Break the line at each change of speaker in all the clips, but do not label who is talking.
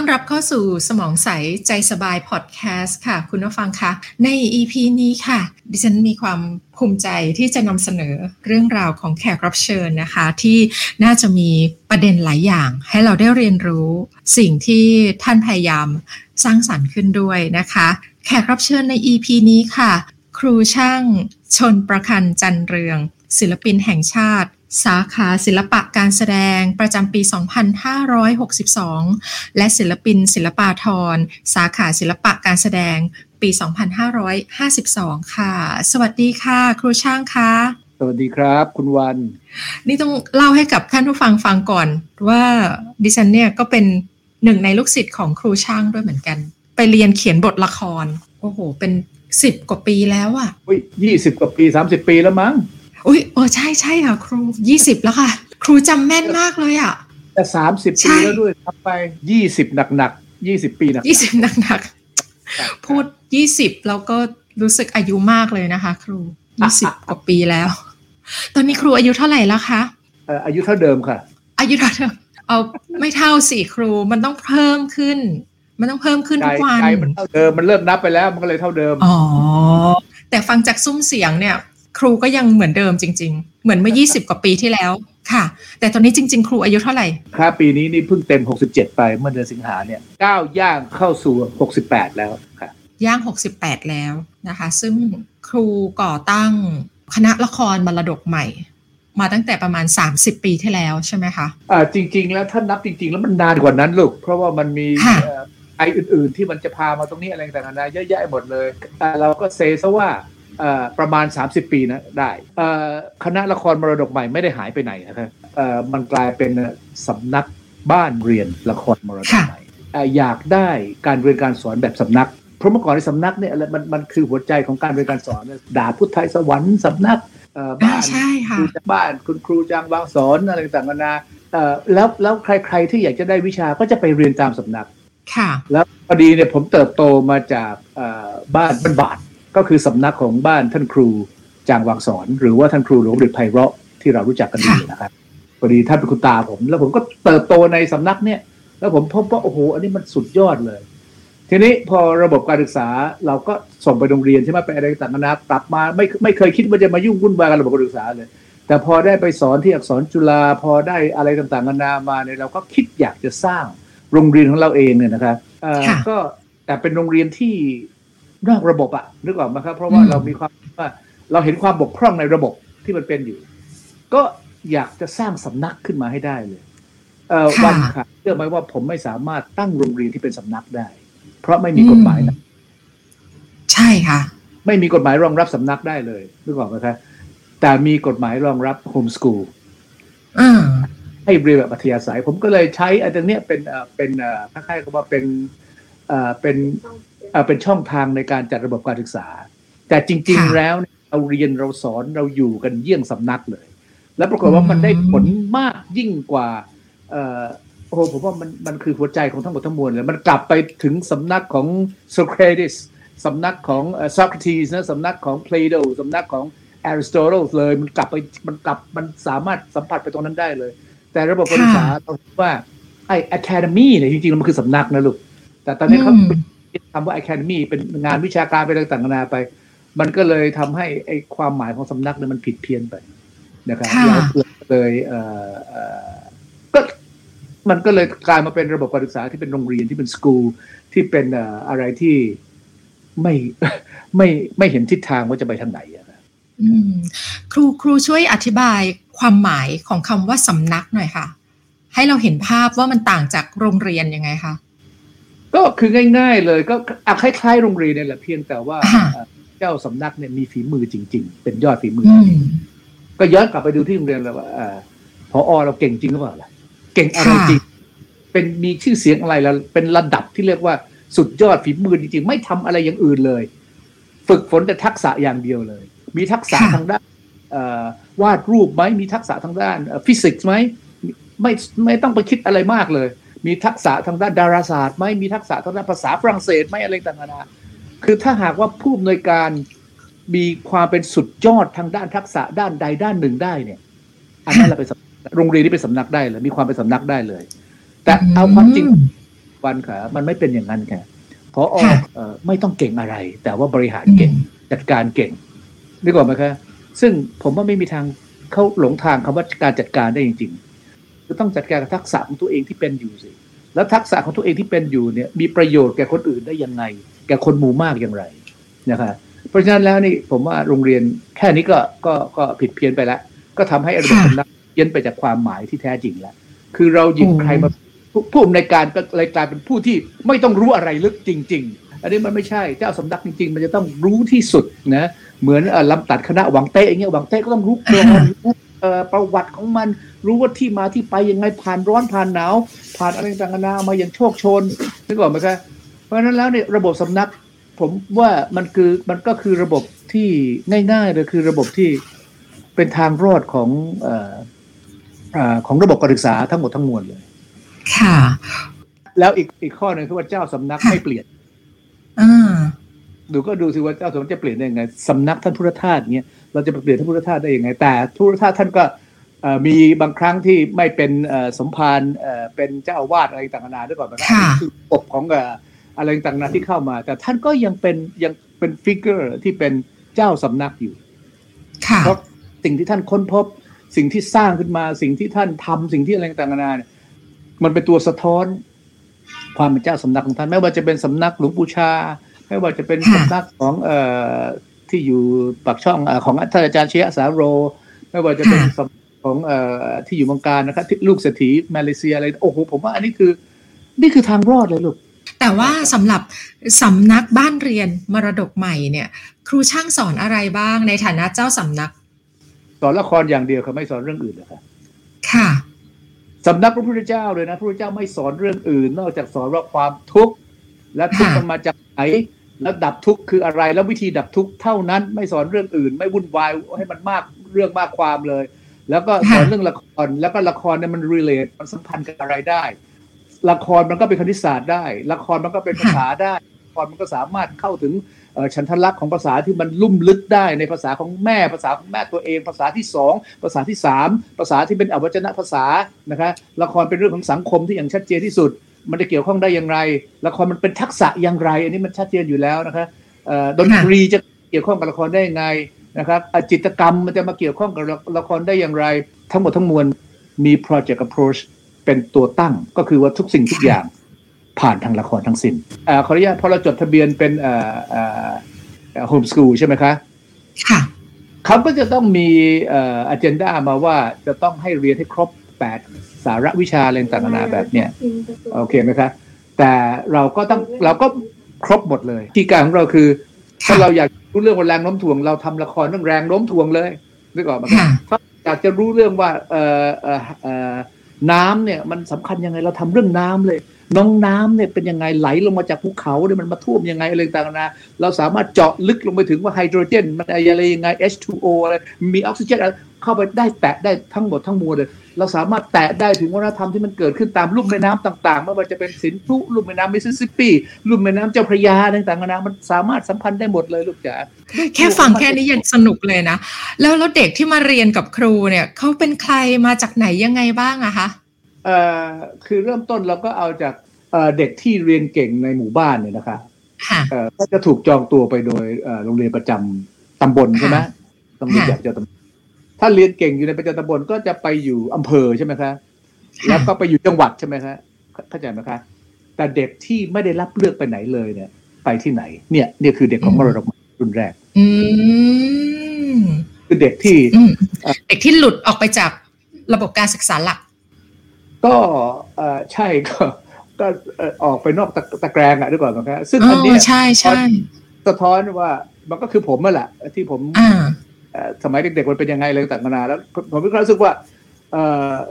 ต้อนรับเข้าสู่สมองใสใจสบายพอดแคสต์ค่ะ คุณผู้ฟังคะใน EP นี้ค่ะ ดิฉันมีความภูมิใจที่จะนำเสนอเรื่องราวของแขกรับเชิญนะคะ ที่น่าจะมีประเด็นหลายอย่าง ให้เราได้เรียนรู้สิ่งที่ท่านพยายามสร้างสรรค์ขึ้นด้วยนะคะ แขกรับเชิญใน EP นี้ค่ะ ครูช่างชนประคันจันเรือง ศิลปินแห่งชาติ สาขาศิลปะการแสดงประจำปี 2562 และศิลปินศิลปาทรสาขาศิลปะการแสดงปี 2552 ค่ะ สวัสดีค่ะ ครูช่างคะ
สวัสดีครับ คุณวัน
นี่ต้องเล่าให้กับท่านผู้ฟังฟังก่อน ว่าดิฉันเนี่ยก็เป็นหนึ่งในลูกศิษย์ของครูช่างด้วยเหมือนกัน ไปเรียนเขียนบทละคร โอ้โห เป็นสิบกว่าปีแล้วอะ
อุ้ยยี่สิบกว่าปีสามสิบปีแล้วมั้ง
อุ้ยเออใช่ใช่ค่ะ ครูยี่สิบแล้วค่ะ ครูจำแม่นมากเลยอะ
แต่สามสิบ
ใช่
ปีแล้วด้วยทำไปยี่สิบหนักหนักยี่สิบปีหนัก
ยี่สิบหนักๆพูดยี่สิบแล้วก็รู้สึกอายุมากเลยนะคะ ครูยี่สิบกว่าปีแล้ว ตอนนี้ครูอายุเท่าไหร่แล้วคะ
เอ่ออายุเท่าเดิมค่ะ
อายุเท่าเดิมเอาไม่เท่าสิครูมันต้องเพิ่มขึ้น มันต้องเพิ่มขึ้น
ใจ
ทุกวัน
ใจมันเท่าเดิมมันเริ่มนับไปแล้วมันก็เลยเท่าเดิม
อ๋อแต่ฟังจากซุ้มเสียงเนี่ย ครูก็ยังเหมือนเดิมจริง ๆ เหมือนเมื่อ 20 กว่าปีที่แล้วค่ะ แต่ตอนนี้จริง ๆ ครูอายุเท่าไหร่
ค่าปีนี้นี่เพิ่งเต็มหกสิบเจ็ดไปเมื่อเดือนสิงหาเนี่ยก้าวย่างเข้าสู่หกสิบแปดแล้วค่ะ
ย่าง 68 แล้วนะคะ ซึ่งครูก่อตั้งคณะละครมรดกใหม่ มาตั้งแต่ประมาณ 30 ปีที่แล้วใช่ไหมคะ
อ่าจริง ๆ แล้วถ้านับจริง ๆ แล้วมันนานกว่านั้นลูกเพราะว่ามันมี
ค่ะ
เอ่อไออื่น ๆ ที่มันจะพามาตรงนี้อะไรต่างๆนานาเยอะแยะหมดเลยอ่าเราก็เซซะว่าเอ่อ ประมาณ 30 ปีนะได้เอ่อคณะละครมรดกใหม่ไม่ได้หายไปไหนนะครับเอ่อมันกลายเป็นสำนักบ้านเรียนละครมรดกใหม่เอ่ออยากได้การเรียนการสอนแบบสำนัก เพราะเมื่อก่อนในสำนักเนี่ยมันมันคือหัวใจของการเรียนการสอนเนี่ยด่าพุทธไทยสวรรค์สำนักเอ่อบ้าน
ใช่ค่ะ
ครูจากบ้านคุณครูจางวางสอนอะไรต่างๆนานาเอ่อแล้วแล้วใครๆที่อยากจะได้วิชาก็จะไปเรียนตามสำนัก
ค่ะ
แล้วพอดีเนี่ยผมเติบโตมาจากเอ่อบ้านบ้านบาท ก็คือสำนักของบ้านท่านครูจางวางสอน หรือว่าท่านครูหลวงฤทธิ์ไพเราะที่เรารู้จักกันดี
ค่ะ
นะครับพอดีท่านเป็นคุณตาผม แล้วผมก็เติบโตในสำนักเนี่ยแล้วผมพบว่าโอ้โห อันนี้มันสุดยอดเลย ทีนี้พอระบบการศึกษาเราก็ส่งไปโรงเรียนใช่ไหมไปอะไรต่างๆนานาปรับมาไม่ไม่เคยคิดว่าจะมายุ่งวุ่นวายกับระบบการศึกษาเลย แต่พอได้ไปสอนที่อักษรจุฬาพอได้อะไรต่างๆนานามาเนี่ยเราก็คิดอยากจะสร้างโรงเรียนของเราเองเนี่ยนะครับเอ่อ
ค่ะ
ก็แต่เป็นโรงเรียนที่ นอกระบบอะนึกออกไหมครับ เพราะว่า
อืม
เรามีความว่าเราเห็นความบกพร่องในระบบที่มันเป็นอยู่ ก็อยากจะสร้างสำนักขึ้นมาให้ได้เลยเอ่อวันค่ะเชื่อไหมว่าผมไม่สามารถตั้งโรงเรียนที่เป็นสำนักได้ เพราะไม่มีกฎหมายนะ
ใช่ค่ะ
ไม่มีกฎหมายรองรับสำนักได้เลยนึกออกไหมครับแต่มีกฎหมายรองรับโฮมสกูล
อืม
ให้เรียนแบบอัธยาศัย ผมก็เลยใช้ไอ้ตรงเนี้ยเป็นเอ่อเป็นเอ่อคล้ายๆกับว่าเป็นเอ่อเป็น เอ่อเป็นช่องทางในการจัดระบบการศึกษา แต่จริง
ค่ะ
ๆแล้วเนี่ยเราเรียนเราสอนเราอยู่กันเยี่ยงสำนักเลย แล้วปรากฏว่า
อืม
มันได้ผลมากยิ่งกว่าเอ่อโอ้โหผมว่ามันมันคือหัวใจของทั้งหมดทั้งมวลเลย มันกลับไปถึงสำนักของโซเครติสสำนักของโซคราตีสนะสำนักของเพลโดสำนักของอริสโตเติลเลยมันกลับไปมันกลับมันสามารถสัมผัสไปตรงนั้นได้เลย แต่ระบบการศึกษาเราคิดว่าไอ้ academy เนี่ยจริงๆแล้วมันคือสำนักนะลูก แต่ตอนนี้เขา
อืม
คำว่า academy เป็นงานวิชาการไปต่างๆนานาไป มันก็เลยทำให้ไอ้ความหมายของสำนักเนี่ยมันผิดเพี้ยนไปนะครับ
ค่ะ
แล้วเลยเอ่อเอ่อก็มันก็เลยกลายมาเป็นระบบการศึกษาที่เป็นโรงเรียนที่เป็นสกูลที่เป็นเอ่ออะไรที่ไม่ไม่ไม่เห็นทิศทางว่าจะไปทางไหนอะนะ
อืมครูครูช่วยอธิบายความหมายของคำว่าสำนักหน่อยค่ะ ให้เราเห็นภาพว่ามันต่างจากโรงเรียนยังไงคะ
ก็คือง่าย ๆ เลยก็อะคล้ายๆโรงเรียนเนี่ยแหละเพียงแต่ว่า
ค่ะ
เอ่อเจ้าสำนักเนี่ยมีฝีมือจริง ๆ เป็นยอดฝีมือ
อื
อ
ม
ก็ย้อนกลับไปดูที่โรงเรียนเลยว่าเอ่อพอเราเก่งจริงหรือเปล่าล่ะเก่งอะไร
ค่ะ
จริง เป็นมีชื่อเสียงอะไรแล้วเป็นระดับที่เรียกว่าสุดยอดฝีมือจริง ๆ ไม่ทำอะไรอย่างอื่นเลย ฝึกฝนแต่ทักษะอย่างเดียวเลย มีทักษะ
ค่ะ
ทางด้านเอ่อวาดรูปไหมมีทักษะทางด้านฟิสิกส์ไหมไม่ไม่ต้องไปคิดอะไรมากเลย มีทักษะทางด้านดาราศาสตร์ไหมมีทักษะทางด้านภาษาฝรั่งเศสไหมอะไรต่างๆคือถ้าหากว่าผู้อำนวยการมีความเป็นสุดยอดทางด้านทักษะด้านใดด้านหนึ่งได้เนี่ย อันนั้นเราไปโรงเรียนนี้เป็นสำนักได้เลยมีความเป็นสำนักได้เลย แต่เอาความจริงวันค่ะมันไม่เป็นอย่างนั้นค่ะพออไม่ต้องเก่งอะไร แต่ว่าบริหารเก่งจัดการเก่งนึกออกไหมคะซึ่งผมว่าไม่มีทางเขาหลงทางคำว่าการจัดการได้จริง ๆ คือต้องจัดการกับทักษะของตัวเองที่เป็นอยู่สิ แล้วทักษะของตัวเองที่เป็นอยู่เนี่ยมีประโยชน์แก่คนอื่นได้ยังไง แก่คนหมู่มากอย่างไรนะคะเพราะฉะนั้นแล้วนี่ผมว่าโรงเรียนแค่นี้ก็ก็ก็ผิดเพี้ยนไปแล้ว ก็ทำให้ระบบสำนักเพี้ยนไปจากความหมายที่แท้จริงแล้ว คือเราหยิบใครมาผู้อำนวยการก็เลยกลายเป็นผู้ที่ไม่ต้องรู้อะไรลึกจริง ๆ อันนี้มันไม่ใช่เจ้าสำนักจริง ๆ มันจะต้องรู้ที่สุดนะเหมือนลำตัดคณะหวังเต้อย่างเงี้ยหวังเต้ก็ต้องรู้กรอนรู้ ประวัติของมัน รู้ว่าที่มาที่ไปยังไงผ่านร้อนผ่านหนาว ผ่านอะไรต่างๆนามาอย่างโชคชนนึกออกไหมครับเพราะฉะนั้นแล้วเนี่ยระบบสำนัก ผมว่ามันคือมันก็คือระบบที่ง่ายๆเลยคือระบบที่เป็นทางรอดของอของระบบการศึกษาทั้งหมดทั้งมวลเลย
ค่ะ
แล้วอีกอีกข้อหนึ่งคือว่าเจ้าสำนักไม่เปลี่ยนดูก็ดูสิว่าเจ้าสำนักจะเปลี่ยนได้ยังไงสำนักท่านพุทธทาสเนี้ย เราจะเปลี่ยนท่านพุทธทาสได้ยังไง แต่พุทธทาสท่านก็มีบางครั้งที่ไม่เป็นสมภารเป็นเจ้าอาวาสอะไรต่างๆนาด้วยก่อนนะคือปกของอะไรต่างๆที่เข้ามา แต่ท่านก็ยังเป็นยังเป็นฟิกเกอร์ที่เป็นเจ้าสำนักอยู่เพราะสิ่งที่ท่านค้นพบ สิ่งที่สร้างขึ้นมาสิ่งที่ท่านทำสิ่งที่อะไรต่างๆนาเนี่ยมันเป็นตัวสะท้อนความเป็นเจ้าสำนักของท่าน ไม่ว่าจะเป็นสำนักหลวงปู่ชา ไม่ว่าจะเป็นสำนักของเอ่อ ที่อยู่ปากช่องของท่านอาจารย์เชียสาโร ไม่ว่าจะเป็นของเอ่อที่อยู่เมืองการนะครับที่ลูกเศรษฐีมาเลเซียอะไรโอ้โหผมว่าอันนี้คือ นี่คือทางรอดเลยลูก
แต่ว่าสำหรับสำนักบ้านเรียนมรดกใหม่เนี่ย ครูช่างสอนอะไรบ้างในฐานะเจ้าสำนัก
สอนละครอย่างเดียวเขาไม่สอนเรื่องอื่นเลยค่ะ
ค่ะ
สำนักพระพุทธเจ้าเลยนะพระพุทธเจ้าไม่สอนเรื่องอื่น นอกจากสอนว่าความทุกข์และทุกข์มันมาจากไหน แล้วดับทุกข์คืออะไร แล้ววิธีดับทุกข์เท่านั้นไม่สอนเรื่องอื่น ไม่วุ่นวายให้มันมากเรื่องมากความเลย แล้วก็สอนเรื่องละครแล้วก็ละครเนี่ยมันรีเลทมันสัมพันธ์กับอะไรได้ ละครมันก็เป็นคณิตศาสตร์ได้ ละครมันก็เป็นภาษาได้ละครมันก็สามารถเข้าถึงฉันทลักษณ์ของภาษาที่มันลุ่มลึกได้ในภาษาของแม่ภาษาของแม่ตัวเอง ภาษาที่สองภาษาที่สามภาษาที่เป็นอวัจนภาษานะคะละครเป็นเรื่องของสังคมที่อย่างชัดเจนที่สุด มันจะเกี่ยวข้องได้อย่างไร ละครมันเป็นทักษะอย่างไร อันนี้มันชัดเจนอยู่แล้วนะคะดนตรีจะเกี่ยวข้องกับละครได้ยังไงนะครับจิตรกรรมมันจะมาเกี่ยวข้องกับละครได้อย่างไร ทั้งหมดทั้งมวลมี project approach เป็นตัวตั้งก็คือว่าทุกสิ่งทุกอย่างผ่านทางละครทั้งสิน้นขออนุญาตพอเราจดทะเบียนเป็นโฮมสกูลใช่ไหมคะ
ค่ะ
เขาก็จะต้องมีอันเจนดามาว่าจะต้องให้เรียนให้ครบแปดสาระวิชาอะไรต่างๆนาแบบเนี้ยโอเคไหมคะแต่เราก็ต้องเราก็ครบหมดเลยที่การของเราคือ ถ้าเราอยากรู้เรื่องแรงโน้มถ่วง เราทำละครเรื่องแรงโน้มถ่วงเลยนึกออกไหมถ้าอยากจะรู้เรื่องว่าเออเออเออน้ำเนี่ยมันสำคัญยังไงเราทำเรื่องน้ำเลย น้องน้ำเนี่ยเป็นยังไงไหลลงมาจากภูเขาเนี่ยมันมาท่วมยังไงอะไรต่างๆนะเราสามารถเจาะลึกลงไปถึงว่าไฮโดรเจนมันอะไรยังไง H2O อะไรมีออกซิเจนเข้าไปได้แตะได้ทั้งหมดทั้งมวลเลยเราสามารถแตะได้ถึงวัฒนธรรมที่มันเกิดขึ้นตามลุ่มแม่น้ำต่างๆไม่ว่าจะเป็นสินธุลุ่มแม่น้ำมิสซิสซิปปีลุ่มแม่น้ำเจ้าพระยาต่างๆนะมันสามารถสัมพันธ์ได้หมดเลยลูกจ๋า
แค่ฟังแค่นี้ยังสนุกเลยนะ แล้วแล้วเด็กที่มาเรียนกับครูเนี่ยเขาเป็นใครมาจากไหนยังไงบ้างอะคะ
คือเริ่มต้นเราก็เอาจากเด็กที่เรียนเก่งในหมู่บ้านเนี่ยนะคะก็จะถูกจองตัวไปโดยโรงเรียนประจำตำบลใช่ไหมต้องเรียนแบบจะตำถ้าเรียนเก่งอยู่ในประจำตำบลก็จะไปอยู่อำเภอใช่ไหมคะแล้วก็ไปอยู่จังหวัดใช่ไหมคะเข้าใจไหมคะแต่เด็กที่ไม่ได้รับเลือกไปไหนเลยเนี่ย ไปที่ไหน เนี่ยเนี่ยคือเด็กของมรดกรุ่นแรกคือเด็กที่
เด็กที่หลุดออกไปจากระบบการศึกษาหลัก
ก็ใช่ก็ก็ออกไปนอกตะแกรงอะด้วยก่อนนะครับซึ่งอันนี้
ใช่ใช่
สะท้อนว่ามันก็คือผมนั่นแหละที่ผมสมัยเด็กๆมันเป็นยังไงเลยต่างๆนาแล้ว ผมมีความรู้สึกว่า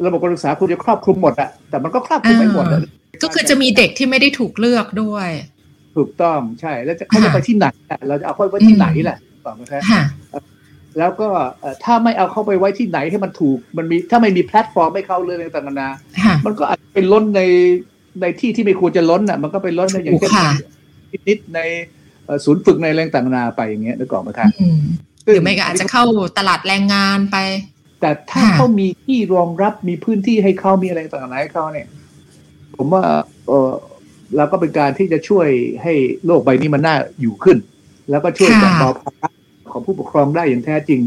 ระบบการศึกษาคุณจะครอบคลุมหมดอะแต่มันก็ครอบคลุมไม่หมด
ก็คือจะมีเด็กที่ไม่ได้ถูกเลือกด้วย
ถูกต้องใช่แล้วจะเขาจะไปที่ไหนเราจะเอาเขาไปที่ไหนแหละบอกไหมครับ แล้วก็ถ้าไม่เอาเข้าไปไว้ที่ไหนให้มันถูกมันมีถ้าไม่มีแพลตฟอร์มให้เขาเลยต่างๆนา มันก็อาจจะเป็นล้นในในที่ที่ไม่ควรจะล้นอะ มันก็ไปล้นในอย่างเช่นนิดในศูนย์ฝึกในแรงต่างนาไปอย่างเงี้ยนึกออกไหมครับ
หรือไม่ก็อาจจะเข้าตลาดแรงงานไป
แต่ถ้าเขามีที่รองรับมีพื้นที่ให้เขามีอะไรต่างๆให้เขาเนี่ย ผมว่าเออเราก็เป็นการที่จะช่วยให้โลกใบนี้มันน่าอยู่ขึ้น แล้วก็ช่วยแบ่งเบาภาระ ของผู้ปกครองได้อย่างแท้จริง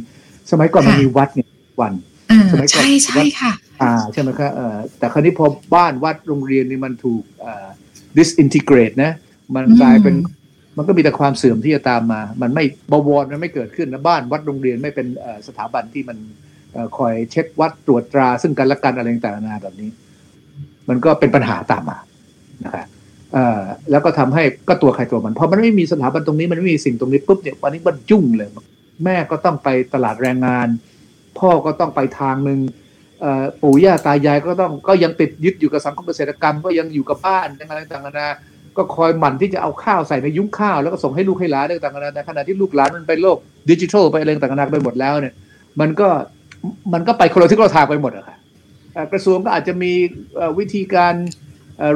สมัยก่อนมันมีวัดเนี่ยวัน
สมัยก่อนใช่ใช่ค่ะ
อ่าใช่ไหมครับเออแต่คราวนี้พอบ้านวัดโรงเรียนนี่มันถูกอ่า disintegrate นะ มันกลายเป็นมันก็มีแต่ความเสื่อมที่จะตามมา มันไม่บวรมันไม่เกิดขึ้นนะบ้านวัดโรงเรียนไม่เป็นสถาบันที่มันคอยเช็ควัดตรวจตรา ซึ่งกันและกันอะไรต่างๆนาแบบนี้ มันก็เป็นปัญหาตามมานะครับ แล้วก็ทำให้ก็ตัวใครตัวมันพอมันไม่มีสถาบันตรงนี้มันไม่มีสิ่งตรงนี้ปุ๊บเนี่ยวันนี้มันยุ่งเลย แม่ก็ต้องไปตลาดแรงงาน พ่อก็ต้องไปทางหนึ่งปู่ย่าตายายก็ต้องก็ยังติดยึดอยู่กับสังคมเกษตรกรรม ก็ยังอยู่กับบ้านอะไรต่างๆนาก็คอยหมั่นที่จะเอาข้าวใส่ในยุ้งข้าวแล้วก็ส่งให้ลูกให้หลานต่างๆนานาขณะที่ลูกหลานมันไปโลกดิจิทัลไปอะไรต่างๆนาไปหมดแล้วเนี่ย มันก็มันก็ไปคนละทิศคนละทางไปหมดอะค่ะกระทรวงก็อาจจะมีวิธีการ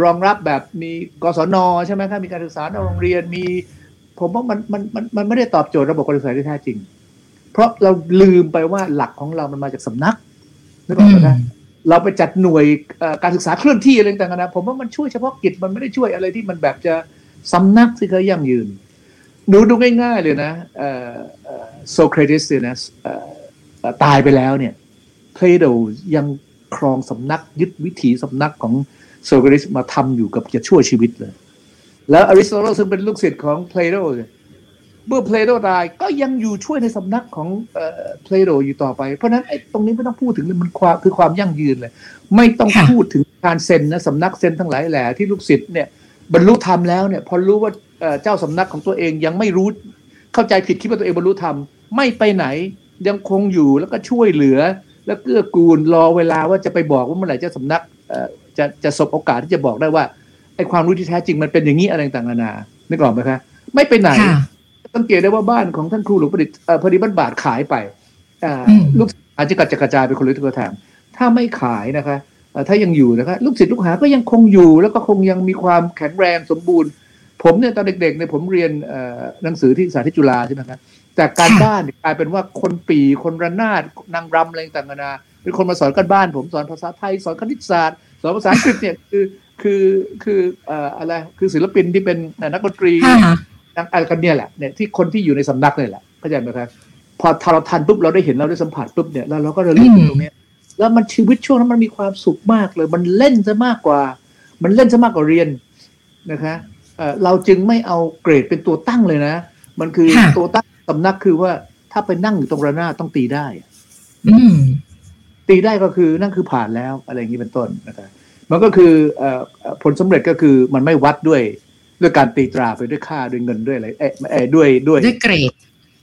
รองรับแบบมีกศนใช่ไหมครับมีการศึกษาในโรงเรียนมี ผมว่ามันมันมันมันไม่ได้ตอบโจทย์ระบบการศึกษาที่แท้จริง เพราะเราลืมไปว่าหลักของเรามันมาจากสำนักนึกออกไหมเราไปจัดหน่วยการศึกษาเคลื่อนที่อะไรต่างๆนะผมว่ามันช่วยเฉพาะกิจมันไม่ได้ช่วยอะไรที่มันแบบจะสำนักที่เขายั่งยืนหนูดูง่ายๆเลยนะโซเครติสเนี่ยนะตายไปแล้วเนี่ยเพลโตยังครองสำนักยึดวิถีสำนักของ โซเครติสมาทำอยู่กับจนชั่วชีวิตเลย แล้วอริสโตเติลซึ่งเป็นลูกศิษย์ของเพลโตเมื่อเพลโตตายก็ยังอยู่ช่วยในสำนักของเพลโตอยู่ต่อไป เพราะนั้นไอ้ตรงนี้ไม่ต้องพูดถึงเลยมันความคือความยั่งยืนเลย ไม่ต้องพูดถึงการเซ็นนะสำนักเซ็นทั้งหลายแหล่ที่ลูกศิษย์เนี่ยบรรลุธรรมแล้วเนี่ยพอรู้ว่าเจ้าสำนักของตัวเองยังไม่รู้เข้าใจผิดคิดว่าตัวเองบรรลุธรรมไม่ไปไหนยังคงอยู่แล้วก็ช่วยเหลือ แล้วเกื้อกูลรอเวลาว่าจะไปบอกว่าเมื่อไหร่เจ้าสำนัก จะจะสบโอกาสที่จะบอกได้ว่าไอ้ความรู้ที่แท้จริงมันเป็นอย่างนี้อะไรต่างๆนานานึกออกไหมคะไม่ไปไหนสังเกตได้ว่าบ้านของท่านครูหลวงประดิษฐ์พอดีบ้านบาทขายไปลูกอาจจะกระจกระจายไปคนละทิศคนละทาง ถ้าไม่ขายนะคะถ้ายังอยู่นะคะลูกศิษย์ลูกหาก็ยังคงอยู่ แล้วก็คงยังมีความแข็งแรงสมบูรณ์ ผมเนี่ยตอนเด็กๆเนี่ยผมเรียนหนังสือที่สาธิตจุฬาใช่ไหมครับจากการบ้านกลายเป็นว่าคนปีคนระนาดนางรำอะไรต่างๆนาเป็นคนมาสอนกันบ้าน ผมสอนภาษาไทยสอนคณิตศาสตร์ สอนภาษาอังกฤษเนี่ยคือคือคืออะไรคือศิลปินที่เป็นนักดนตรีอะไรกันเนี่ยแหละเนี่ยที่คนที่อยู่ในสำนักเนี่ยแหละเข้าใจไหมครับพอทาเราทันปุ๊บเราได้เห็นเราได้สัมผัสปุ๊บเนี่ยแล้วเราก็ระลึกตรงนี้แล้วมันชีวิตช่วงนั้นมันมีความสุขมากเลย มันเล่นซะมากกว่า มันเล่นซะมากกว่าเรียนนะคะเราจึงไม่เอาเกรดเป็นตัวตั้งเลยนะ มันคือตัวตั้งสำนักคือว่าถ้าไปนั่งอยู่ตรงระนาต้องตีได้ ตีได้ก็คือนั่นคือผ่านแล้วอะไรอย่างนี้เป็นต้นนะครับมันก็คือผลสำเร็จก็คือมันไม่วัดด้วยด้วยการตีตราไปด้วยค่าด้วยเงินด้วยอะไรเออด้วยด้วย
ด้วยเกรด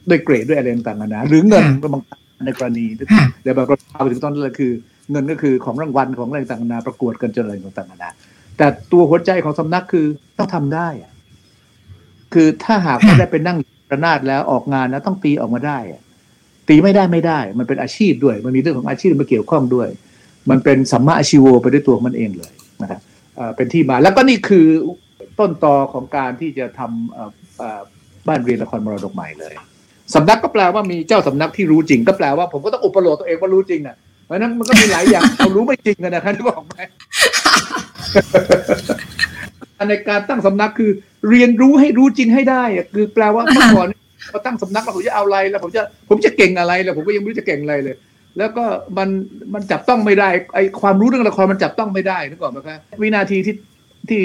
ด้วยเกรดด้วยอะไรต่างๆนะหรือเงินบางในกรณีเดี๋ยวบางกรณีไปถึงตอนนั้นคือ เงินก็คือของรางวัลของอะไรต่างๆนาประกวดกันจนอะไรต่างๆนาแต่ตัวหัวใจของสำนักคือต้องทำได้คือถ้าหากไม่ได้ไปนั่งระนาดแล้วออกงานนะต้องตีออกมาได้ ตีไม่ได้ไม่ได้ มันเป็นอาชีพด้วย มันมีเรื่องของอาชีพมาเกี่ยวข้องด้วย มันเป็นสัมมาอาชีวไปด้วยตัวมันเองเลยนะครับเป็นที่มาแล้วก็นี่คือต้นตอของการที่จะทำบ้านเรียนละครมรดกใหม่เลยสำนักก็แปลว่ามีเจ้าสำนักที่รู้จริง ก็แปลว่าผมก็ต้องอุปโลกตัวเองว่ารู้จริงอะเพราะนั้นมันก็มีหลายอย่างเรารู้ไม่จริงกันนะครับที่บอกไหมในการตั้งสำนักคือเรียนรู้ให้รู้จริงให้ได้คือแปลว่าเมื่อก่อน พอตั้งสำนักแล้วผมจะเอาอะไรแล้วผมจะผมจะเก่งอะไรแล้วผมก็ยังไม่รู้จะเก่งอะไรเลย แล้วก็มันมันจับต้องไม่ได้ไอความรู้เรื่องละครมันจับต้องไม่ได้นึกออกไหมครับวินาทีที่ที่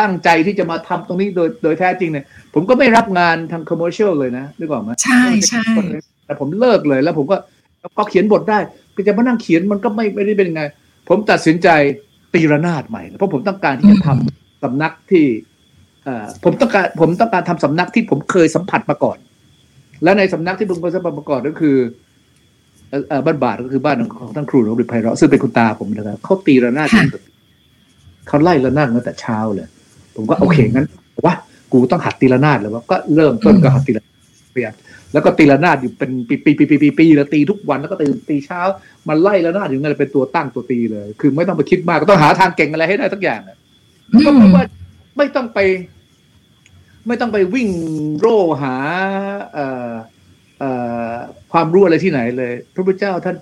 ตั้งใจที่จะมาทำตรงนี้โดยโดยแท้จริงเนี่ยผมก็ไม่รับงานทางคอมเมอร์เชียลเลยนะนึกออกไหม
ใช่ใช่
แต่ผมเลิกเลยแล้วผมก็ก็เขียนบทได้ก็จะมานั่งเขียนมันก็ไม่ไม่ได้เป็นไง ผมตัดสินใจตีระนาดใหม่ เพราะผมต้องการที่จะทำสำนักที่ผมต้องการผมต้องการทำสำนักที่ผมเคยสัมผัสมาก่อน และในสำนักที่ผมเคยสัมผัสมาก่อนก็คือบ้านบาทก็คือบ้านของท่านครูหลวงบิไพเราะซึ่งเป็นคุณตาผมนะครับเขาตีระนาดเขาไล่ระนาดตั้งแต่เช้าเลย ผมก็โอเคงั้นว่ากูต้องหัดตีระนาดเลยว่าก็เริ่มต้นก็หัดตีระนาดเยแล้วก็ตีระนาดอยู่เป็นปีปีปีปีปีปีแล้วตีทุกวันแล้วก็ตื่นตีเช้ามันไล่ระนาดอยู่งั้นเป็นตัวตั้งตัวตีเลย คือไม่ต้องไปคิดมากก็ต้องหาทางเก่งอะไรให้ได้ทุกอย่างก็เพราะว่าไม่ต้องไป ไม่ต้องไปวิ่งโร่หาเอ่อเอ่อความรู้อะไรที่ไหนเลย พระพุทธเจ้าท่าน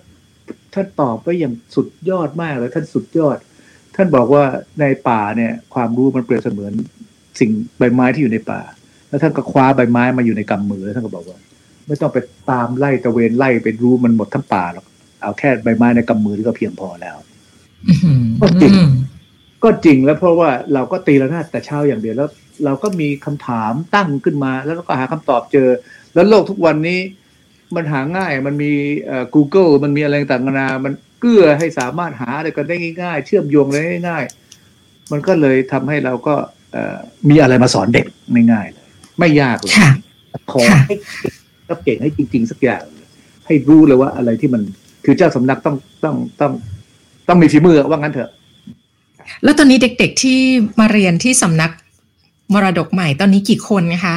ท่านตอบไว้อย่างสุดยอดมากเลยท่านสุดยอด ท่านบอกว่าในป่าเนี่ย ความรู้มันเปรียบเสมือนสิ่งใบไม้ที่อยู่ในป่า แล้วท่านก็คว้าใบไม้มาอยู่ในกำมือแล้วท่านก็บอกว่า ไม่ต้องไปตามไล่ตะเวนไล่ไปรู้มันหมดทั้งป่าหรอกเอาแค่ใบไม้ในกำมือก็เพียงพอแล้วก็จริง ก็จริงแล้วเพราะว่าเราก็ตีละนาดแต่เช้าอย่างเดียวแล้ว เราก็มีคำถามตั้งขึ้นมา แล้วก็หาคำตอบเจอ แล้วโลกทุกวันนี้มันหาง่ายมันมีเอ่อ Google มันมีอะไรต่างๆนานามันเกื้อให้สามารถหาอะไรกันได้ง่ายๆ เชื่อมโยงได้ง่ายๆ มันก็เลยทำให้เราก็เอ่อมีอะไรมาสอนเด็กง่ายๆเลยไม่ยากเลยขอให้ก็เก่งให้จริง ๆ สักอย่าง ให้รู้เลยว่าอะไรที่มันคือเจ้าสำนักต้องต้องต้องต้องมีฝีมือว่างั้นเถอะ
แล้วตอนนี้เด็ก ๆที่มาเรียนที่สำนัก มรดกใหม่ตอนนี้กี่คนนะคะ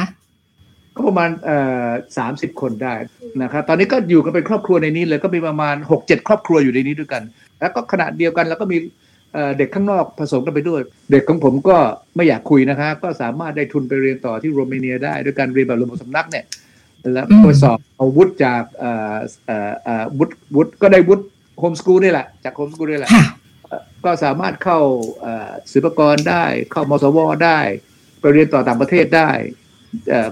ก็ประมาณเอ่อสามสิบคนได้นะครับตอนนี้ก็อยู่กันเป็นครอบครัวในนี้เลยก็มีประมาณหกเจ็ดครอบครัวอยู่ในนี้ด้วยกัน แล้วก็ขณะเดียวกันแล้วก็มีเด็กข้างนอกผสมกันไปด้วย เด็กของผมก็ไม่อยากคุยนะครับก็สามารถได้ทุนไปเรียนต่อที่โรมาเนียได้ด้วยการเรียนแบบระบบสำนักเนี่ยแล้วก็สอบเอาวุฒิจากวุฒิวุฒิก็ได้วุฒิโฮมสกูลนี่แหละจากโฮมสกูลนี่แหละก็สามารถเข้าศิลปกรได้เข้ามสวได้ ไปเรียนต่อต่างประเทศได้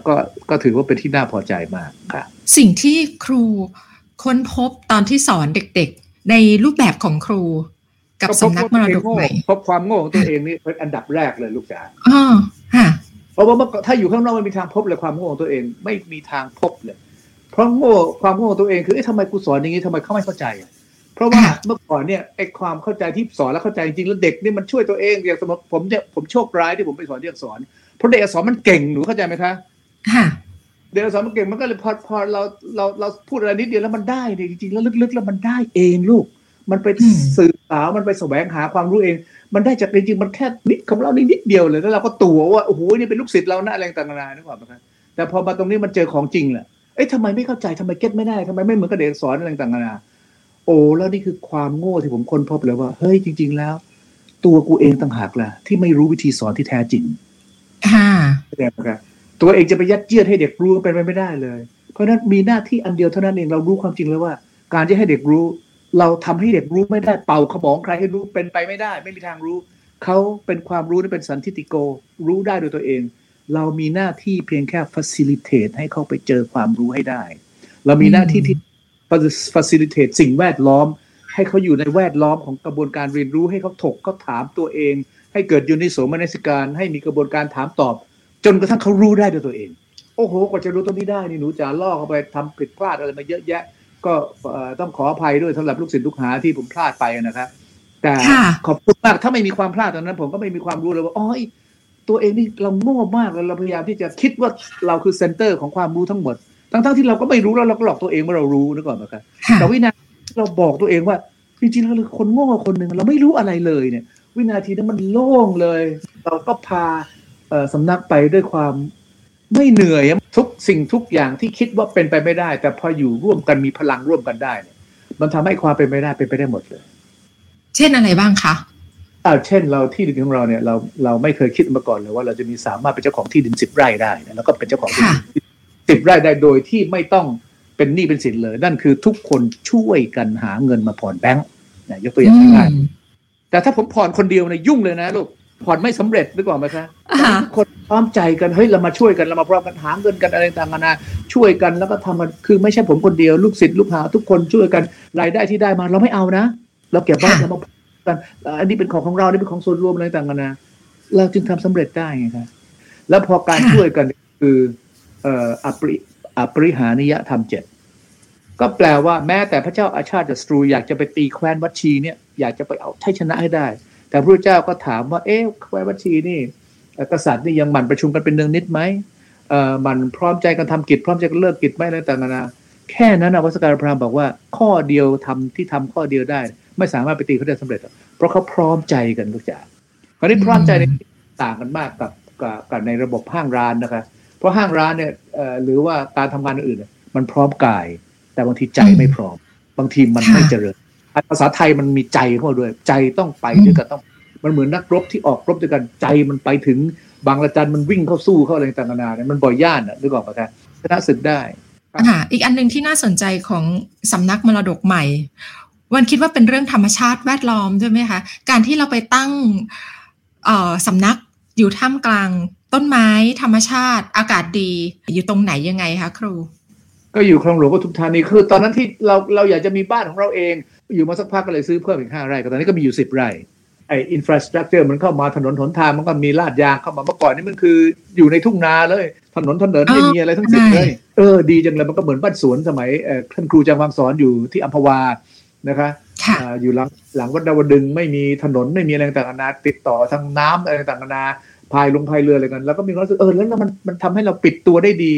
ก็ก็ถือว่าเป็นที่น่าพอใจมากค่ะ
สิ่งที่ครูค้นพบตอนที่สอนเด็กๆ ในรูปแบบของครู กับสำนักมรดกใหม่
พบความโง่ของตัวเองนี่เป็นอันดับแรกเลยลูกจ๋า
อ๋อฮะ
เพราะว่าถ้าอยู่ข้างนอกไม่มีทางพบเลยความโง่ของตัวเองไม่มีทางพบเลย เพราะโง่ความโง่ของตัวเองคือเอ๊ะทำไมกูสอนอย่างนี้ทำไมเขาไม่เข้าใจ เพราะว่าเมื่อก่อนเนี่ยไอ้ความเข้าใจที่สอนแล้วเข้าใจจริงแล้วเด็กนี่มันช่วยตัวเองอย่างสมมติผมเนี่ยผมโชคร้ายที่ผมไปสอนเด็กสอนเพราะเด็กสอนมันเก่งหนูเข้าใจไหมคะเด็กสอนมันเก่งมันก็เลยพอพอเราเราเราพูดอะไรนิดเดียวแล้วมันได้เนี่ยจริงๆแล้วลึกๆ แล้วมันได้เองลูก มันไปสื่อสาวมันไปแสวงหาความรู้เอง มันได้จากจริงๆมันแค่นิดของเรานิดเดียวเลยแล้วเราก็ตัวว่าโอ้โหนี่เป็นลูกศิษย์เราหน้าแรงต่างๆนึกออกไหมครับแต่พอมาตรงนี้มันเจอของจริงแหละเอ้ยทำไมไม่เข้าใจทำไมเก็ตไม่ได้ทำไมไม่เหมือนกับเด็กสอนอะไรต่างๆ โอ้แล้วนี่คือความโง่ที่ผมค้นพบเลยว่า เฮ้ยจริง ๆ แล้ว ตัวกูเองต่างหากแหละที่ไม่รู้วิธีสอนที่แท้จริง
ค่ะ
แสดงครับตัวเองจะไปยัดเยียดให้เด็กรู้เป็นไปไม่ได้เลย เพราะนั้นมีหน้าที่อันเดียวเท่านั้นเองเรารู้ความจริงแล้วว่า การที่ให้เด็กรู้ เราทำให้เด็กรู้ไม่ได้เป่าขมองใครให้รู้เป็นไปไม่ได้ ไม่มีทางรู้เขาเป็นความรู้นี่เป็นสันทิติโก รู้ได้โดยตัวเอง เรามีหน้าที่เพียงแค่ facilitate ให้เขาไปเจอความรู้ให้ได้ เรามีหน้าที่ที่ facilitate สิ่งแวดล้อม ให้เขาอยู่ในแวดล้อมของกระบวนการเรียนรู้ให้เขาถกเขาถามตัวเอง ให้เกิดยูนิโสมนสิการ ให้มีกระบวนการถามตอบ จนกระทั่งเขารู้ได้ด้วยตัวเอง โอ้โหกว่าจะรู้ตัวนี้ได้นี่หนูจะล่อเข้าไปทำผิดพลาดอะไรมาเยอะแยะ ก็ต้องขออภัยด้วยสำหรับลูกศิษย์ลูกหาที่ผมพลาดไปนะครับแต่ขอบคุณมากถ้าไม่มีความพลาดตอนนั้น ผมก็ไม่มีความรู้เลยว่าอ๋อตัวเองนี่เราโง่มากเลยเราพยายามที่จะคิดว่าเราคือ center ของความรู้ทั้งหมด ทั้งๆที่เราก็ไม่รู้แล้วเราก็หลอกตัวเองว่าเรารู้นึกออกไหมครับแต่วินาทีเราบอกตัวเองว่าจริงๆแล้วคนโง่คนหนึ่งเราไม่รู้อะไรเลยเนี่ย วินาทีนั้นมันโล่งเลย เราก็พาสำนักไปด้วยความไม่เหนื่อยทุกสิ่งทุกอย่างที่คิดว่าเป็นไปไม่ได้ แต่พออยู่ร่วมกันมีพลังร่วมกันได้เนี่ยมันทำให้ความเป็นไปได้เป็นไปได้หมดเลย
เช่นอะไรบ้างคะ
อ่าเช่นเราที่ดินของเราเนี่ยเราเราไม่เคยคิดมาก่อนเลยว่าเราจะมีสามารถเป็นเจ้าของที่ดินสิบไร่ได้แล้วก็เป็นเจ้าของที่ดิน สิบไร่ได้โดยที่ไม่ต้องเป็นหนี้เป็นสินเลย นั่นคือทุกคนช่วยกันหาเงินมาผ่อนแบงค์ยกตัวอย่างง่ายๆแต่ถ้าผมผ่อนคนเดียวเนี่ยยุ่งเลยนะลูกผ่อนไม่สำเร็จนึกออกไหมคะทุกคนพร้อมใจกันเฮ้ยเรามาช่วยกันเรามาพร้อมกันหาเงินกันอะไรต่างๆนาช่วยกันแล้วก็ทำกันคือไม่ใช่ผมคนเดียวลูกศิษย์ลูกหาทุกคนช่วยกันรายได้ที่ได้มาเราไม่เอานะ เราเก็บไว้เรามากันอันนี้เป็นของของเรานี่เป็นของส่วนรวมอะไรต่างๆนาเราจึงทำสำเร็จได้ไงครับแล้วพอการช่วยกันคือเอปริอปริหานิยธรรมเจ็ดก็แปลว่าแม้แต่พระเจ้าอาชาติสตรูอยากจะไปตีแคว้นวัชีเนี่ยอยากจะไปเอาให้ชนะให้ได้ แต่พระเจ้าก็ถามว่า เอ๊ะแคว้นวัชีนี่กษัตริย์นี่ยังหมั่นประชุมกันเป็นเนืองนิดไหมเอ่อมันพร้อมใจกันทำกิจพร้อมใจกันเลิกกิจไหมอะไรต่างๆนะแค่นั้นนะวัสการพรามบอกว่า ข้อเดียวทำที่ทำข้อเดียวได้ ไม่สามารถไปตีเขาได้สำเร็จ เพราะเขาพร้อมใจกันทุกอย่างคราวนี้พร้อมใจในต่างกันมากกับกับในระบบห้างร้านนะคะ ราะห้างร้านเนี่ยหรือว่าการทำงานอื่นมันพร้อมกาย แต่บางทีใจไม่พร้อม บางทีมันไม่เจริญภาษาไทยมันมีใจเข้าด้วย ใจต้องไปด้วยกันต้อง มันเหมือนนักรบที่ออกรบด้วยกันใจมันไปถึงบางระจันมันวิ่งเข้าสู้เข้าอะไรต่างๆนานาเนี่ยมันบ่อยย่านอะนึกออกปะครับชนะศึกได้
ค่ะอีกอันหนึ่งที่น่าสนใจของสำนักมรดกใหม่ วันคิดว่าเป็นเรื่องธรรมชาติแวดล้อมใช่ไหมคะ การที่เราไปตั้งเอ่อสำนักอยู่ท่ามกลาง ต้นไม้ธรรมชาติอากาศดี อยู่ตรงไหนยังไงคะครู
ก็อยู่คลองหลวงปทุมธานีคือ ตอนนั้นที่เราเราอยากจะมีบ้านของเราเอง อยู่มาสักพักก็เลยซื้อเพิ่มอีกห้าไร่ก็ตอนนี้ก็มีอยู่สิบไร่ไอ้อินฟราสตรักเจอร์มันเข้ามาถนนหนทางมันก็มีลาดยางเข้ามาเมื่อก่อนนี่มันคืออยู่ในทุ่งนาเลย ถนนถนนไม่มีอะไรทั้งสิ้นเลยเออดีจังเลยมันก็เหมือนบ้านสวนสมัยเอ่อท่านครูจางวังสอนอยู่ที่อัมพวานะคะ
ค่ะ
อ่าอยู่หลังหลังวัดดาวดึงส์ไม่มีถนนไม่มีอะไรต่างๆนานาติดต่อทางน้ำอะไรต่างๆนานา พายลงพายเรืออะไรกัน แล้วก็มีความรู้สึกเออแล้วมันมันทำให้เราปิดตัวได้ดี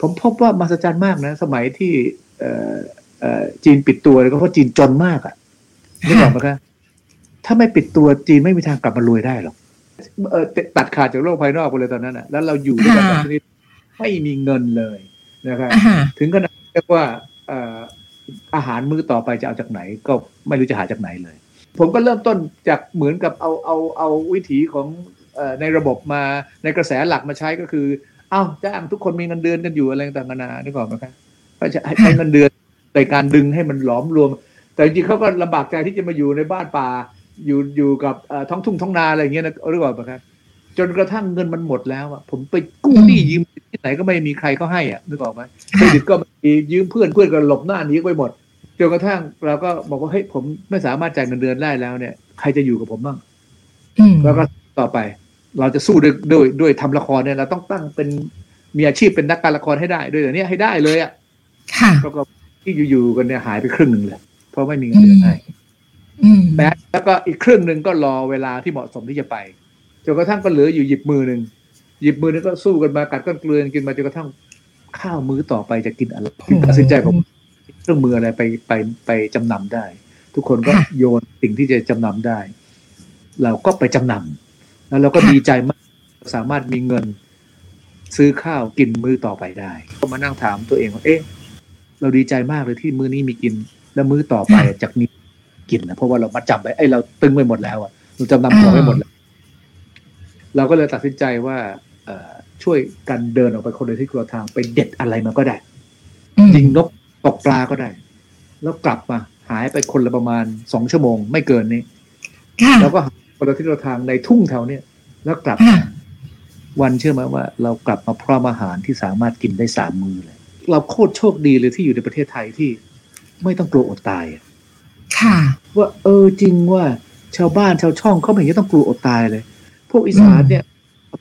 ผมพบว่ามหัศจรรย์มากนะ สมัยที่เอ่อเอ่อจีนปิดตัวเลยก็เพราะจีนจนมากอะ่ะนึกออกไหมครับถ้าไม่ปิดตัวจีนไม่มีทางกลับมารวยได้หรอกเออตัดขาดจากโลกภายนอกไปเลยตอนนั้นอะ แล้วเราอยู่ด้วยกันแบบชนิดไม่มีเงินเลยนะครับ
อ่าฮะ
ถึงขนาดเรียกว่าเอ่ออาหารมื้อต่อไปจะเอาจากไหน ก็ไม่รู้จะหาจากไหนเลย ผมก็เริ่มต้นจากเหมือนกับเอาเอาเอาวิถีของเอ่อ ในระบบมาในกระแสหลักมาใช้ก็คือ เอ้าจ้างทุกคนมีเงินเดือนกันอยู่อะไรต่างๆนานานึกออกไหมครับก็จะให้ใช้เงินเดือนในการดึงให้มันหลอมรวม แต่จริงๆเขาก็ลำบากใจที่จะมาอยู่ในบ้านป่า อยู่อยู่กับเอ่อท้องทุ่งท้องนาอะไรอย่างเงี้ยนะนึกออกไหมครับจนกระทั่งเงินมันหมดแล้วอะผมไปกู้หนี้ยืมที่ไหนก็ไม่มีใครเขาให้อะนึกออกไหมเครดิตก็ไม่มียืมเพื่อนเพื่อนก็หลบหน้าหนีไปหมดจนกระทั่งเราก็บอกว่าเฮ้ยผมไม่สามารถจ่ายเงินเดือนได้แล้วเนี่ย ใครจะอยู่กับผมบ้าง
อืม
แล้วก็ต่อไป เราจะสู้ด้วยด้วยด้วยทำละครเนี่ยเราต้องตั้งเป็นมีอาชีพเป็นนักการละครให้ได้ด้วยเดี๋ยวนี้ให้ได้เลยอะ
ค่ะ
แล้วก็ที่อยู่ๆกันเนี่ยหายไปครึ่งหนึ่งเลย เพราะไม่มีเงินเดือนให้
อืม
แม้แล้วก็อีกครึ่งหนึ่งก็รอเวลาที่เหมาะสมที่จะไปจนกระทั่งก็เหลืออยู่หยิบมือหนึ่งหยิบมือหนึงก็สู้กันมากัดก้อนเกลือนกินมาจนกระทั่งข้าวมื้อต่อไปจะกินอะไรถึงตัดสินใจผมเครื่องมืออะไรไปไปไปจำนำได้ ทุกคนก็
ค่ะ
โยนสิ่งที่จะจำนำได้ เราก็ไปจำนำ แล้วเราก็
ค่ะ
ดีใจมากสามารถมีเงิน ซื้อข้าวกินมื้อต่อไปได้ ก็มานั่งถามตัวเองว่าเอ๊ะเราดีใจมากเลยที่มื้อนี้มีกิน แล้วมื้อต่อไปจากนี้กินนะเพราะว่าเรามาจำไปไอ้ยเราตึงไปหมดแล้วอะเราจำนำของไปหมดแล้ว เราก็เลยตัดสินใจว่าเอ่อช่วยกันเดินออกไปคนละที่คนละทางไปเด็ดอะไรมาก็ได้
อืม
ยิงนกตกปลาก็ได้ แล้วกลับมา หายไปคนละประมาณสองชั่วโมง ไม่เกินนี้
ค่ะ
แล้วก็หา คนละทิศละทางในทุ่งแถวเนี้ยแล้วกลับ
ค่ะ
วันเชื่อไหมว่า เรากลับมาพร้อมอาหารที่สามารถกินได้สามมื้อเลยเราโคตรโชคดีเลยที่อยู่ในประเทศไทยที่ไม่ต้องกลัวอดตายอะ
ค่ะ
ว่าเออจริงว่าชาวบ้านชาวช่องเขาไม่เห็นจะต้องกลัวอดตายเลย พวกอีสานเนี่ย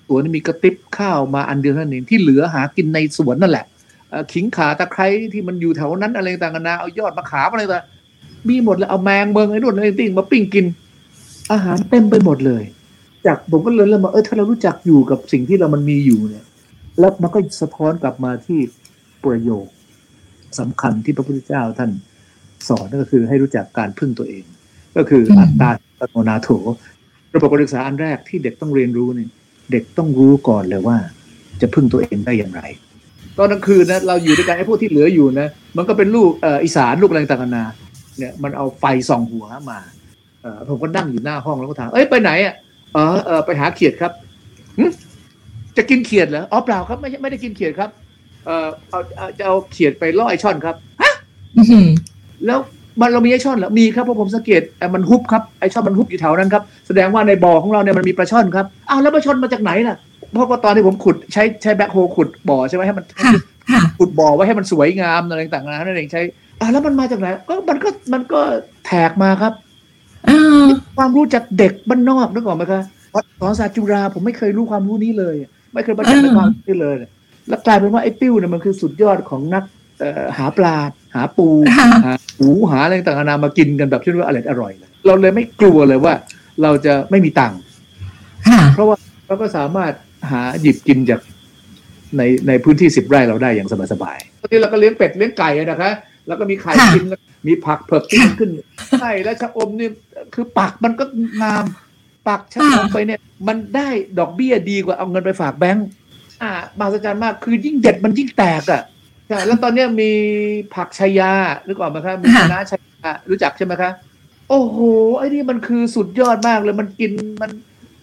สวนมีกระติบข้าวมาอันเดียวเท่านั้นเองที่เหลือหากินในสวนนั่นแหละเอ่อขิงขาตะไคร้ที่มันอยู่แถวนั้นอะไรต่างกันานาเอายอดมะขามอะไรต่างมีหมดเลยเอาแมงเมืองไอ้นู่นไอ้ติ้งมาปิ้งกิน อาหารเต็มไปหมดเลย จากผมก็เลยเริ่มมาเออถ้าเรารู้จักอยู่กับสิ่งที่เรามันมีอยู่เนี่ย แล้วมันก็สะท้อนกลับมาที่ประโยคสำคัญที่พระพุทธเจ้าท่านสอนนั่นก็คือให้รู้จักการพึ่งตัวเอง ก็คือ
อืม
อัตตาตโนนาโถ ระบบการศึกษาอันแรกที่เด็กต้องเรียนรู้เนี่ย เด็กต้องรู้ก่อนเลยว่า จะพึ่งตัวเองได้อย่างไร ตอนกลางคืนนะเราอยู่ด้วยกันไอ้พวกที่เหลืออยู่นะ มันก็เป็นลูกเอ่ออีสานลูกอะไรต่างๆนานาเนี่ยมันเอาไฟส่องหัวมาเอ่อ ผมก็นั่งอยู่หน้าห้องแล้วก็ถาม เอ้ยไปไหนอะอ๋อเออไปหาเขียดครับหึจะกินเขียดเหรออ๋อเปล่าครับไม่ใช่ไม่ได้กินเขียดครับ เออเอาเอาจะเอาเขียดไปล่อไอช่อนครับ
อืม
แล้วมันเรามีไอช่อนเหรอมีครับเพราะผมสังเกตเอ่อมันฮุบครับไอช่อนมันฮุบอยู่แถวนั้นครับแสดงว่าในบ่อของเราเนี่ยมันมีปลาช่อนครับอ้าวแล้วปลาช่อนมาจากไหนล่ะเพราะว่าตอนที่ผมขุดใช้ใช้แบ็คโฮขุดบ่อใช่ไหมให้มัน
ค่ะค่ะ
ขุดบ่อไว้ให้มันสวยงามอะไรต่างๆนั่นเองใช้อ่าแล้วมันมาจากไหนก็มันก็มันก็แทกมาครับ
เออ
ความรู้จากเด็กบ้านนอกนึกออกไหมครับสอนศาสตร์จุฬาผมไม่เคยรู้ความรู้นี้เลย ไม่เคยบรรยายในความรู้นี้เลย แล้วกลายเป็นว่าไอ้ติ้วเนี่ยมันคือสุดยอดของนักเอ่อหาปลาหาปู
ค่ะ
หาหูหาอะไรต่างๆนานามากินกันแบบที่เรียกว่าอร่อยอร่อยเลยเราเลยไม่กลัวเลยว่า เราจะไม่มีตังค์
ค่ะ
เพราะว่าเราก็สามารถหาหยิบกินจากในในพื้นที่สิบไร่เราได้อย่างสบายๆตอนนี้เราก็เลี้ยงเป็ดเลี้ยงไก่อะนะคะ แล้วก็มีไข่
ค่ะ
กินแล้ว มีผักเผือกที่มันขึ้นใช่และชะอมนี่คือปักมันก็งามปักชะอมไปเนี่ย มันได้ดอกเบี้ยดีกว่าเอาเงินไปฝากแบงก์อ่ามหัศจรรย์มากคือยิ่งเด็ดมันยิ่งแตกอะใช่แล้วตอนเนี้ยมีผักชายานึกออกไหมครับมี
ค่ะ
คณะชายารู้จักใช่ไหมคะโอ้โหไอ้นี่มันคือสุดยอดมากเลยมันกินมัน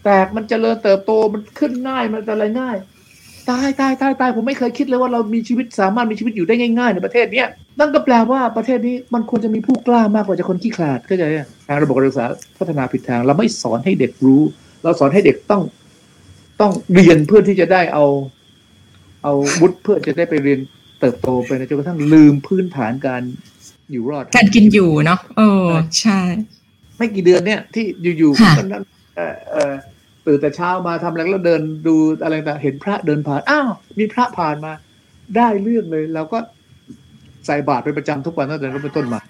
แตกมันเจริญเติบโตมันขึ้นง่ายมันอะไรง่าย ตายตายตายตายผมไม่เคยคิดเลยว่าเรามีชีวิตสามารถมีชีวิตอยู่ได้ง่ายๆในประเทศเนี้ยนั่นก็แปลว่าประเทศนี้มันควรจะมีผู้กล้ามากกว่าจะคนขี้ขลาดก็จะทางระบบการศึกษาพัฒนาผิดทาง เราไม่สอนให้เด็กรู้ เราสอนให้เด็กต้อง ต้องเรียนเพื่อที่จะได้เอา เอาวุฒิเพื่อจะได้ไปเรียนเติบโตไปนะจนกระทั่งลืมพื้นฐานการอยู่รอด
การกินอยู่เนาะเออใช่
ไม่กี่เดือนเนี่ยที่อยู่ๆ
ค่ะ
ก็นั่งเอ่อเอ่อ ตื่นแต่เช้ามาทำอะไรแล้วเดินดูอะไรต่างเห็นพระเดินผ่านอ้าวมีพระผ่านมา ได้เรื่องเลยเราก็ใส่บาตรเป็นประจำทุกวันตั้งแต่นั้นเป็นต้นมา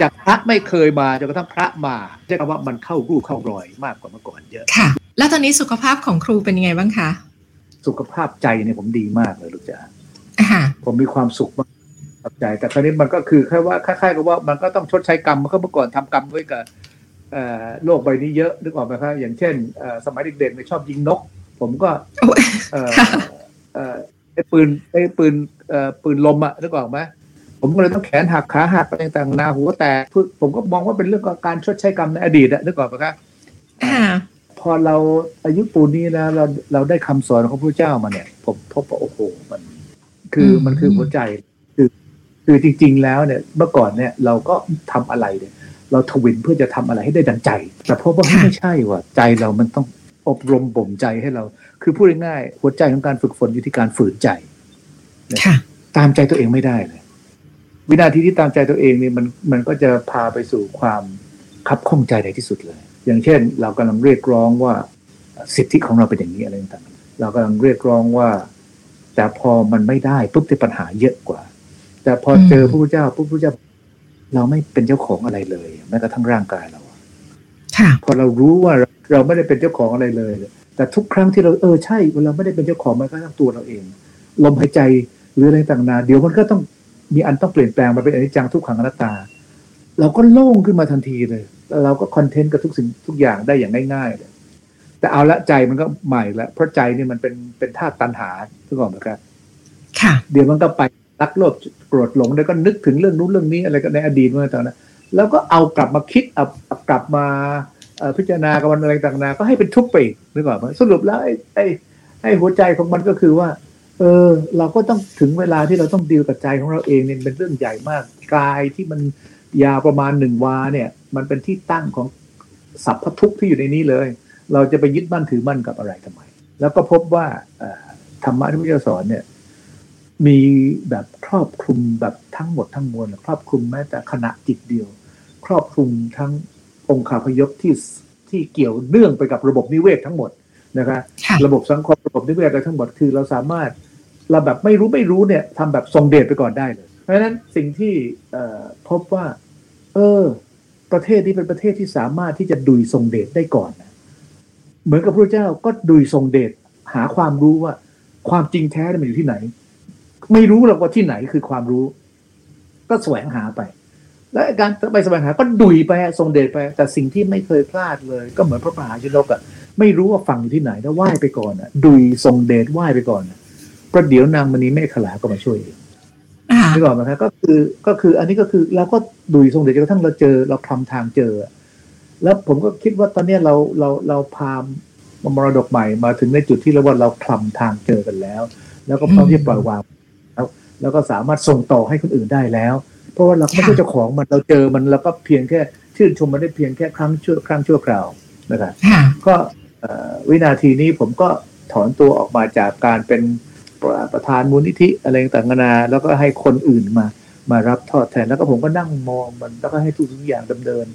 จากพระไม่เคยมาจนกระทั่งพระมาใช้คำว่ามันเข้ารูปเข้ารอยมากกว่าเมื่อก่อนเยอะ
ค่ะ แล้วตอนนี้สุขภาพของครูเป็นยังไงบ้างคะ
สุขภาพใจเนี่ยผมดีมากเลยลูกจ๋า
ค่ะ
ผมมีความสุขมากกับใจแต่คราวนี้มันก็คือแค่ว่าคล้ายๆกับว่ามันก็ต้องชดใช้กรรมเมื่อเมื่อก่อนทำกรรมไว้กับเอ่อ โลกใบนี้เยอะนึกออกไหมครับอย่างเช่นเอ่อสมัยเด็กๆเนี่ยชอบยิงนก ผมก็
โอ้ย
เอ่อ
ค่ะ
เอ่อไอ้ปืนไอ้ปืนเอ่อปืนลมอะนึกออกไหมผมก็เลยต้องแขนหักขาหักอะไรต่างๆนาหัวแตกเพื่อผมก็มองว่าเป็นเรื่องของการชดใช้กรรมในอดีตอะนึกออกไหมครับ
ค่ะ
พอเราอายุปูนนี้แล้วเราเราได้คำสอนของพระเจ้ามาเนี่ย ผมพบว่าโอ้โหมัน คือ
อืม
มันคือหัวใจคือคือจริง ๆ แล้วเนี่ยเมื่อก่อนเนี่ยเราก็ทำอะไรเนี่ย เราทวินเพื่อจะทำอะไรให้ได้ดังใจ แต่พบว่าไม่ใช่ว่ะใจเรามันต้องอบรมบ่มใจให้เรา คือพูดง่ายๆหัวใจของการฝึกฝนอยู่ที่การฝืนใจ
ค่ะ
ตามใจตัวเองไม่ได้เลย วินาทีที่ตามใจตัวเองนี่มันมันก็จะพาไปสู่ความคับข้องใจในที่สุดเลย อย่างเช่น เรากำลังเรียกร้องว่าสิทธิของเราเป็นอย่างนี้อะไรต่างๆเรากำลังเรียกร้องว่า แต่พอมันไม่ได้ปุ๊บจะปัญหาเยอะกว่า แต่พอเจอ
อืม
พระพุทธเจ้าพระพุทธเจ้า เราไม่เป็นเจ้าของอะไรเลยแม้กระทั่งร่างกายเรา
ค่ะ
พอเรารู้ว่าเราเราไม่ได้เป็นเจ้าของอะไรเลย แต่ทุกครั้งที่เราเออใช่เราไม่ได้เป็นเจ้าของมันก็ทั้งตัวเราเอง ลมหายใจหรืออะไรต่างๆนาเดี๋ยวมันก็ต้องมีอันต้องเปลี่ยนแปลงมาเป็นอนิจจังทุกขังอนัตตา เราก็โล่งขึ้นมาทันทีเลยแล้วเราก็คอนเทนต์กับทุกสิ่งทุกอย่างได้อย่างง่ายๆเลยแต่เอาละใจมันก็ใหม่ละเพราะใจนี่มันเป็นเป็นธาตุตัณหาทุกคนนะครับ
ค่ะ
เดี๋ยวมันก็ไปรักโลภโกรธหลงแล้วก็นึกถึงเรื่องนู้นเรื่องนี้อะไรก็ในอดีตเมื่อตอนนั้นแล้วก็เอากลับมาคิดเอากลับมาพิจารณากับมันอะไรต่างๆนาก็ให้เป็นทุกข์ไปนึกออกไหมสรุปแล้วไอ้ไอ้ไอ้หัวใจของมันก็คือว่า เออ เราก็ต้องถึงเวลาที่เราต้องดีลกับใจของเราเองเนี่ยเป็นเรื่องใหญ่มากกายที่มันยาวประมาณหนึ่งวาเนี่ย มันเป็นที่ตั้งของสัพพทุกข์ที่อยู่ในนี้เลย เราจะไปยึดมั่นถือมั่นกับอะไรทำไม แล้วก็พบว่าธรรมะที่พระเจ้าสอนเนี่ย มีแบบครอบคลุมแบบทั้งหมดทั้งมวลครอบคลุมแม้แต่ขณะจิตเดียว ครอบคลุมทั้งองค์คาพยพที่ที่เกี่ยวเนื่องไปกับระบบนิเวศทั้งหมดนะครับ
ค่ะ
ระบบสังคมระบบนิเวศอะไรทั้งหมดคือเราสามารถเราแบบไม่รู้ไม่รู้เนี่ยทำแบบทรงเดชไปก่อนได้เลย เพราะฉะนั้นสิ่งที่เอ่อพบว่า เออ ประเทศนี้เป็นประเทศที่สามารถที่จะดุยทรงเดชได้ก่อนนะเหมือนกับพระเจ้าก็ดุยทรงเดชหาความรู้ว่า ความจริงแท้เนี่ยมันอยู่ที่ไหน ไม่รู้หรอกว่าที่ไหนคือความรู้ ก็แสวงหาไป และการไปแสวงหาก็ดุยไปอะทรงเดชไป แต่สิ่งที่ไม่เคยพลาดเลย ก็เหมือนพระมหาชนกอะไม่รู้ว่าฝั่งอยู่ที่ไหนแล้วไหว้ไปก่อนอะดุยทรงเดชไหว้ไปก่อนอะประเดี๋ยวนางมณีเมฆขลาก็มาช่วยเอง
อ่า
นึกออกไหมครับก็คือก็คืออันนี้ก็คือเราก็ดุยทรงเดชจนกระทั่งเราเจอเราคลำทางเจอ แล้วผมก็คิดว่าตอนเนี้ยเราเราเราพามมรดกใหม่มาถึงในจุดที่เรียกว่าเราคลำทางเจอกันแล้ว แล้วก็พร้อมที่จะปล่อยวาง แล้วแล้วก็สามารถส่งต่อให้คนอื่นได้แล้ว เพราะว่าเราก็ไม่ใช่เจ้าของมันเราเจอมันแล้วก็เพียงแค่ชื่นชมมันได้เพียงแค่ครั้งชั่วครั้งชั่วคราวนะครับ
ค่ะ
ก็เอ่อวินาทีนี้ผมก็ถอนตัวออกมาจากการเป็นประประธานมูลนิธิอะไรต่างๆนานาแล้วก็ให้คนอื่นมามารับทอดแทนแล้วก็ผมก็นั่งมองมันแล้วก็ให้ทุกๆอย่างดำเนิน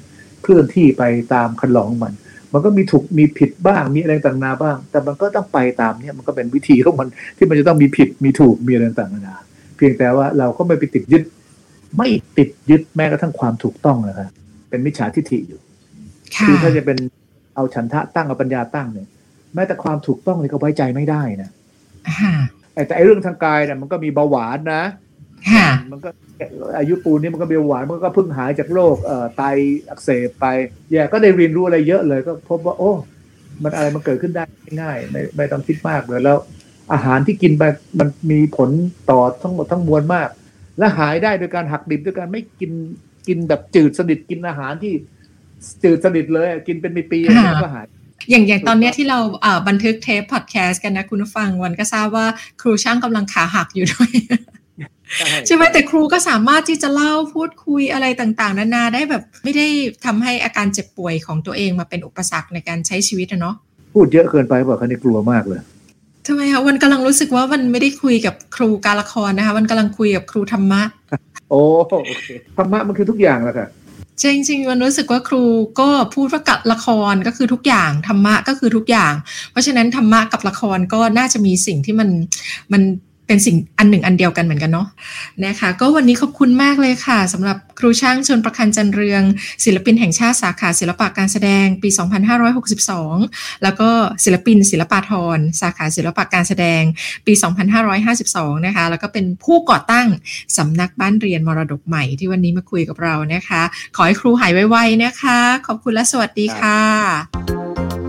เคลื่อนที่ไปตามคันลองมัน มันก็มีถูกมีผิดบ้างมีอะไรต่างๆนานาบ้าง แต่มันก็ต้องไปตามเนี่ยมันก็เป็นวิธีของมันที่มันจะต้องมีผิดมีถูกมีอะไรต่างๆนานา เพียงแต่ว่าเราก็ไม่ไปติดยึด ไม่ติดยึดแม้กระทั่งความถูกต้องนะครับเป็นมิจฉาทิฏฐิอยู่
ค่ะ
คือถ้าจะเป็นเอาฉันทะตั้งเอาปัญญาตั้งเนี่ยแม้แต่ความถูกต้องนี่ก็ไว้ใจไม่ได้นะ
ค่ะ
แต่แต่ไอ้เรื่องทางกายเนี่ยมันก็มีเบาหวานนะ
ค่ะ
มันก็อายุปูนนี่มันก็มีเบาหวานมันก็เพิ่งหายจากโรคเอ่อไตอักเสบไปแย่ก็ได้เรียนรู้อะไรเยอะเลยก็พบว่า โอ้ มันอะไรมันเกิดขึ้นได้ง่ายๆไม่ไม่ต้องคิดมากเลยแล้ว อาหารที่กินไปมันมีผลต่อทั้งหมดทั้งมวลมาก และหายได้โดยการหักดิบด้วยการไม่กินกินแบบจืดสนิทกินอาหารที่จืดสนิทเลยกินเป็นปีๆ
ค่ะ
แล้วก็หาย
อย่างอย่างตอนเนี้ยที่เราเอ่อบันทึกเทปพอดแคสต์กันนะคุณผู้ฟังวันก็ทราบว่าครูช่างกำลังขาหักอยู่ด้วยใช่ไหมแต่ครูก็สามารถที่จะเล่าพูดคุยอะไรต่างๆ นานาได้แบบไม่ได้ทำให้อาการเจ็บป่วยของตัวเองมาเป็นอุปสรรคในการใช้ชีวิตอะเนาะ
พูดเยอะเกินไปเปล่าคะนี่กลัวมากเลย
ทำไมคะวันกำลังรู้สึกว่ามันไม่ได้คุยกับครูการละครนะคะวันกำลังคุยกับครูธรรมะ
โอ้โอเคธรรมะมันคือทุกอย่างแหละค่ะ
จริงๆวันรู้สึกว่าครูก็พูดว่ากับละครก็คือทุกอย่างธรรมะก็คือทุกอย่าง เพราะฉะนั้นธรรมะกับละครก็น่าจะมีสิ่งที่มันมัน เป็นสิ่งอันหนึ่งอันเดียวกันเหมือนกันเนาะนะคะก็วันนี้ขอบคุณมากเลยค่ะสำหรับครูช่างชนประคันจันเรือง ศิลปินแห่งชาติสาขาศิลปะการแสดงปี 2562 แล้วก็ศิลปินศิลปาธรสาขาศิลปะการแสดงปี 2552 นะคะแล้วก็เป็นผู้ก่อตั้งสำนักบ้านเรียนมรดกใหม่ที่วันนี้มาคุยกับเรานะคะ ขอให้ครูหายไวๆนะคะ ขอบคุณและสวัสดีค่ะ